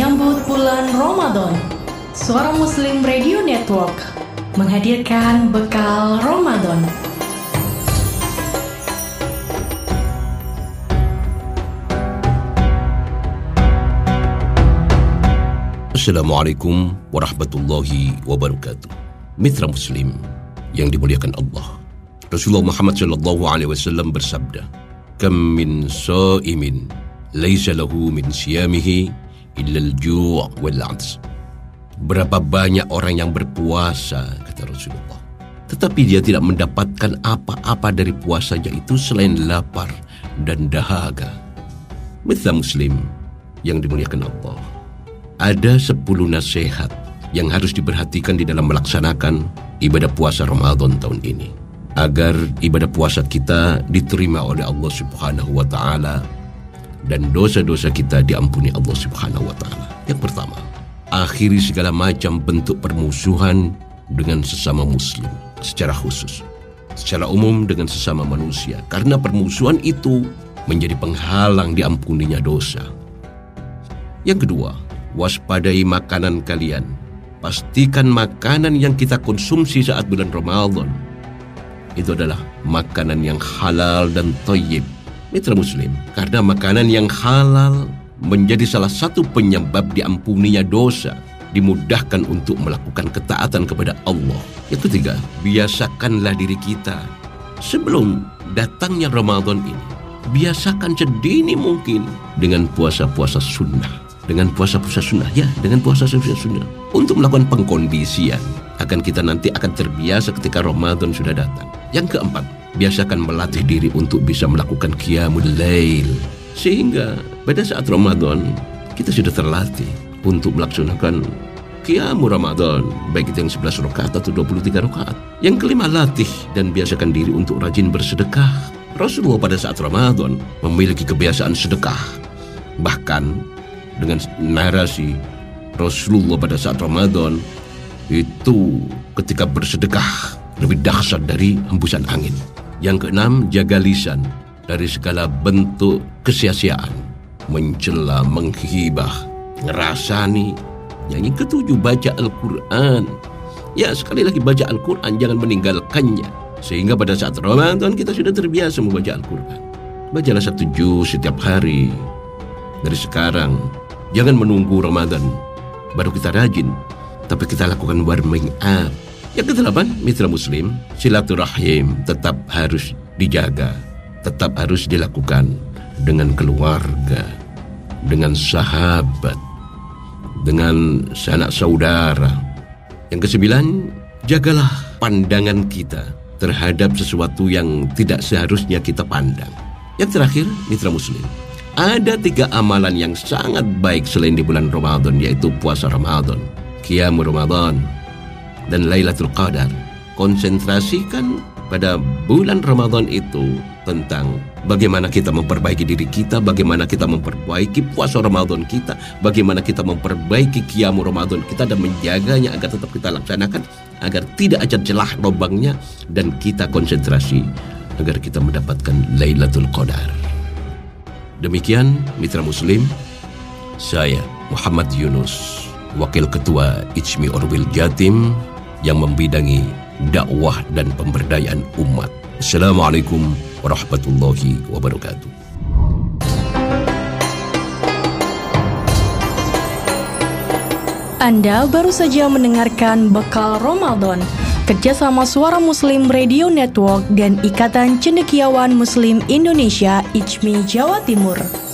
menyambut bulan Ramadan, Suara Muslim Radio Network menghadirkan bekal Ramadan. Assalamualaikum warahmatullahi wabarakatuh. Mitra Muslim yang dimuliakan Allah. Rasulullah Muhammad sallallahu alaihi wasallam bersabda, "Kam min sha'imin laisa lahu min siyamihi 'ats." Berapa banyak orang yang berpuasa kata Rasulullah, tetapi dia tidak mendapatkan apa-apa dari puasanya itu selain lapar dan dahaga. Mitra Muslim yang dimuliakan Allah. Ada sepuluh nasihat yang harus diperhatikan di dalam melaksanakan ibadah puasa Ramadan tahun ini agar ibadah puasa kita diterima oleh Allah Subhanahu wa taala dan dosa-dosa kita diampuni Allah Subhanahu wa taala. Yang pertama, akhiri segala macam bentuk permusuhan dengan sesama muslim secara khusus. Secara umum dengan sesama manusia karena permusuhan itu menjadi penghalang diampuninya dosa. Yang kedua, waspadai makanan kalian. Pastikan makanan yang kita konsumsi saat bulan Ramadan itu adalah makanan yang halal dan toyib. Mitra Muslim, karena makanan yang halal menjadi salah satu penyebab diampuninya dosa, dimudahkan untuk melakukan ketaatan kepada Allah. Yang ketiga, biasakanlah diri kita sebelum datangnya Ramadan ini. Biasakan sedini mungkin dengan puasa-puasa sunnah dengan puasa-puasa sunnah ya dengan puasa-puasa sunnah untuk melakukan pengkondisian akan kita nanti akan terbiasa ketika Ramadan sudah datang. Yang keempat, biasakan melatih diri untuk bisa melakukan qiyamul lail sehingga pada saat Ramadan kita sudah terlatih untuk melaksanakan qiyamul Ramadan baik itu yang 11 rakaat atau 23 rakaat. Yang kelima, latih dan biasakan diri untuk rajin bersedekah. Rasulullah pada saat Ramadan memiliki kebiasaan sedekah. Bahkan dengan narasi Rasulullah pada saat Ramadan itu ketika bersedekah lebih dahsyat dari hembusan angin. Yang keenam, jaga lisan dari segala bentuk kesia-siaan, mencela, menghibah, ngerasani. Yang ketujuh, baca Al-Quran. Ya, sekali lagi baca Al-Quran, jangan meninggalkannya. Sehingga pada saat Ramadan kita sudah terbiasa membaca Al-Quran. Bacalah satu juz setiap hari. Dari sekarang, Jangan menunggu Ramadan baru kita rajin, tapi kita lakukan warming up. Yang kedelapan, mitra muslim, silaturahim tetap harus dijaga, tetap harus dilakukan dengan keluarga, dengan sahabat, dengan sanak saudara. Yang kesembilan, jagalah pandangan kita terhadap sesuatu yang tidak seharusnya kita pandang. Yang terakhir, mitra muslim, ada tiga amalan yang sangat baik selain di bulan Ramadan yaitu puasa Ramadan, Qiyamul Ramadan, dan Lailatul Qadar. Konsentrasikan pada bulan Ramadan itu tentang bagaimana kita memperbaiki diri kita, bagaimana kita memperbaiki puasa Ramadan kita, bagaimana kita memperbaiki Qiyamul Ramadan kita dan menjaganya agar tetap kita laksanakan agar tidak ada celah lubangnya dan kita konsentrasi agar kita mendapatkan Lailatul Qadar. Demikian mitra muslim, saya Muhammad Yunus, Wakil Ketua Ijmi Orwil Jatim yang membidangi dakwah dan pemberdayaan umat. Assalamualaikum warahmatullahi wabarakatuh. Anda baru saja mendengarkan Bekal Ramadan kerjasama Suara Muslim Radio Network dan Ikatan Cendekiawan Muslim Indonesia ICMI Jawa Timur.